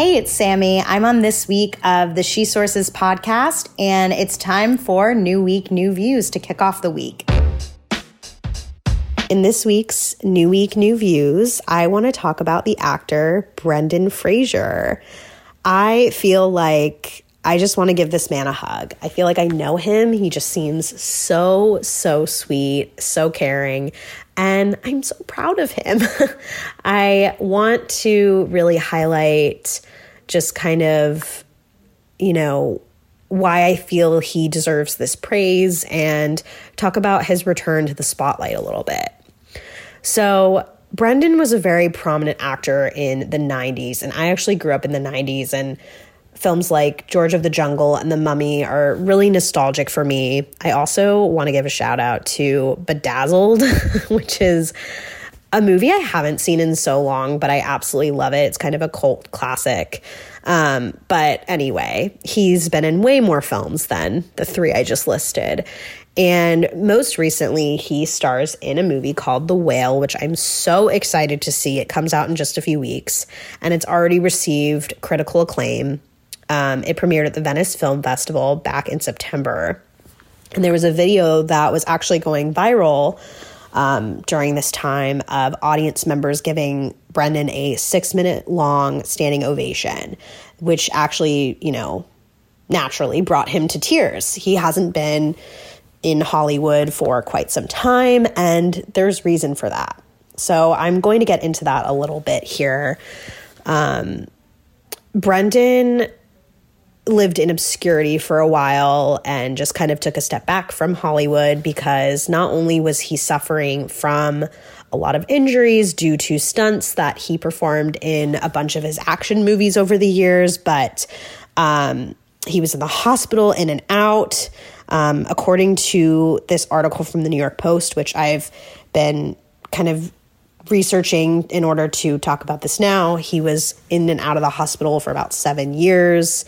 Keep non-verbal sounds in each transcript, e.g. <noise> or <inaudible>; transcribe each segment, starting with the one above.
Hey, it's Sami. I'm on this week of the She Sources podcast, and it's time for New Week, New Views to kick off the week. In this week's New Week, New Views, I want to talk about the actor Brendan Fraser. I feel like I just want to give this man a hug. I feel like I know him. He just seems so, so sweet, so caring, and I'm so proud of him. <laughs> I want to really highlight just kind of, you know, why I feel he deserves this praise and talk about his return to the spotlight a little bit. So, Brendan was a very prominent actor in the 90s, and I actually grew up in the 90s, and films like George of the Jungle and The Mummy are really nostalgic for me. I also want to give a shout out to Bedazzled, <laughs> which is a movie I haven't seen in so long, but I absolutely love it. It's kind of a cult classic. Um, but anyway, he's been in way more films than the three I just listed. And most recently, he stars in a movie called The Whale, which I'm so excited to see. It comes out in just a few weeks, and it's already received critical acclaim. Um, it premiered at the Venice Film Festival back in September. And there was a video that was actually going viral um, during this time of audience members giving Brendan a six minute long standing ovation, which actually, you know, naturally brought him to tears. He hasn't been in Hollywood for quite some time, and there's reason for that. So I'm going to get into that a little bit here. Um, Brendan lived in obscurity for a while and just kind of took a step back from Hollywood because not only was he suffering from a lot of injuries due to stunts that he performed in a bunch of his action movies over the years, but um, he was in the hospital in and out. Um, according to this article from the New York Post, which I've been kind of researching in order to talk about this now, he was in and out of the hospital for about seven years.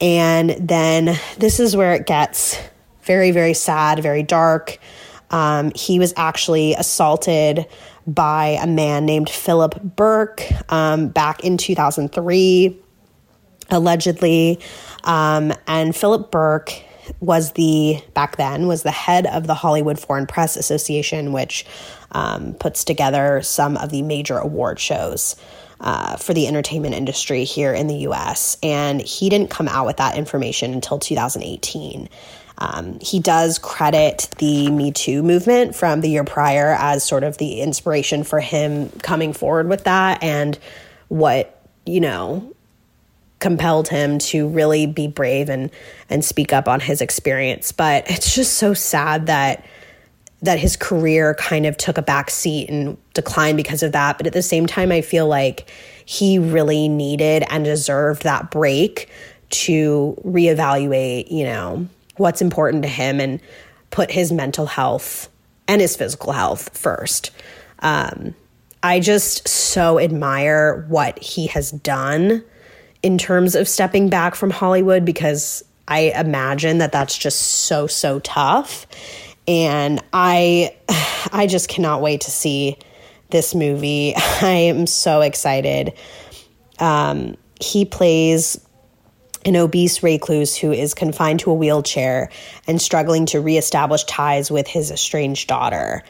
And then this is where it gets very, very sad, very dark. Um, he was actually assaulted by a man named Philip Berk um, back in 2003, allegedly. Um, and Philip Berk was the, back then, was the head of the Hollywood Foreign Press Association, which um, puts together some of the major award shows uh, for the entertainment industry here in the US. And he didn't come out with that information until 2018. Um, he does credit the Me Too movement from the year prior as sort of the inspiration for him coming forward with that and what, you know, compelled him to really be brave and and speak up on his experience. But it's just so sad that that his career kind of took a back seat and declined because of that. But at the same time, I feel like he really needed and deserved that break to reevaluate, you know, what's important to him and put his mental health and his physical health first. Um, I just so admire what he has done in terms of stepping back from Hollywood because I imagine that that's just so, so tough and I <sighs> I just cannot wait to see this movie. <laughs> I am so excited. Um, he plays an obese recluse who is confined to a wheelchair and struggling to reestablish ties with his estranged daughter.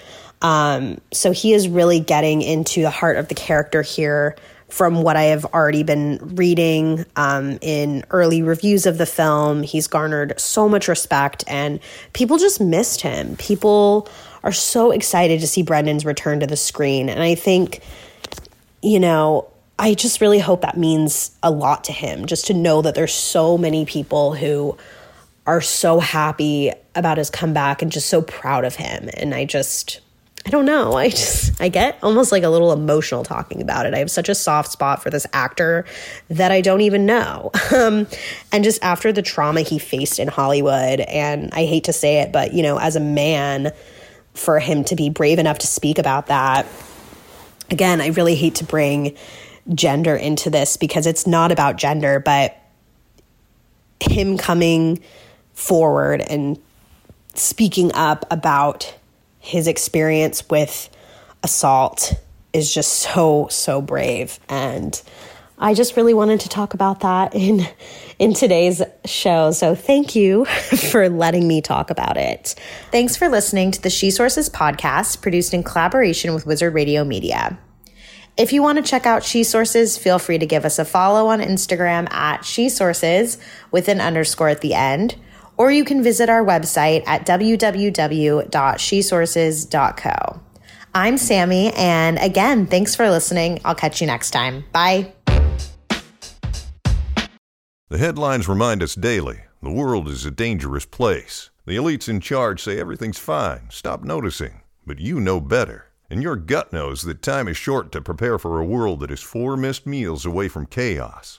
Um, so he is really getting into the heart of the character here from what I have already been reading um, in early reviews of the film, he's garnered so much respect, and people just missed him. People are so excited to see Brendan's return to the screen. And I think, you know, I just really hope that means a lot to him, just to know that there's so many people who are so happy about his comeback and just so proud of him. And I just, I don't know. I just, I get almost like a little emotional talking about it. I have such a soft spot for this actor that I don't even know. <laughs> Um, and just after the trauma he faced in Hollywood, and I hate to say it, but, you know, as a man, for him to be brave enough to speak about that, again, I really hate to bring gender into this because it's not about gender, but him coming forward and speaking up about his experience with assault is just so so brave and I just really wanted to talk about that in in today's show. So thank you <laughs> for letting me talk about it. Thanks for listening to the She Sources podcast produced in collaboration with Wizard Radio Media. If you want to check out She Sources, feel free to give us a follow on Instagram at She Sources with an underscore at the end, or you can visit our website at www.shesources.co. I'm Sami, and again, thanks for listening. I'll catch you next time. Bye. The headlines remind us daily the world is a dangerous place. The elites in charge say everything's fine, stop noticing. But you know better. And your gut knows that time is short to prepare for a world that is four missed meals away from chaos.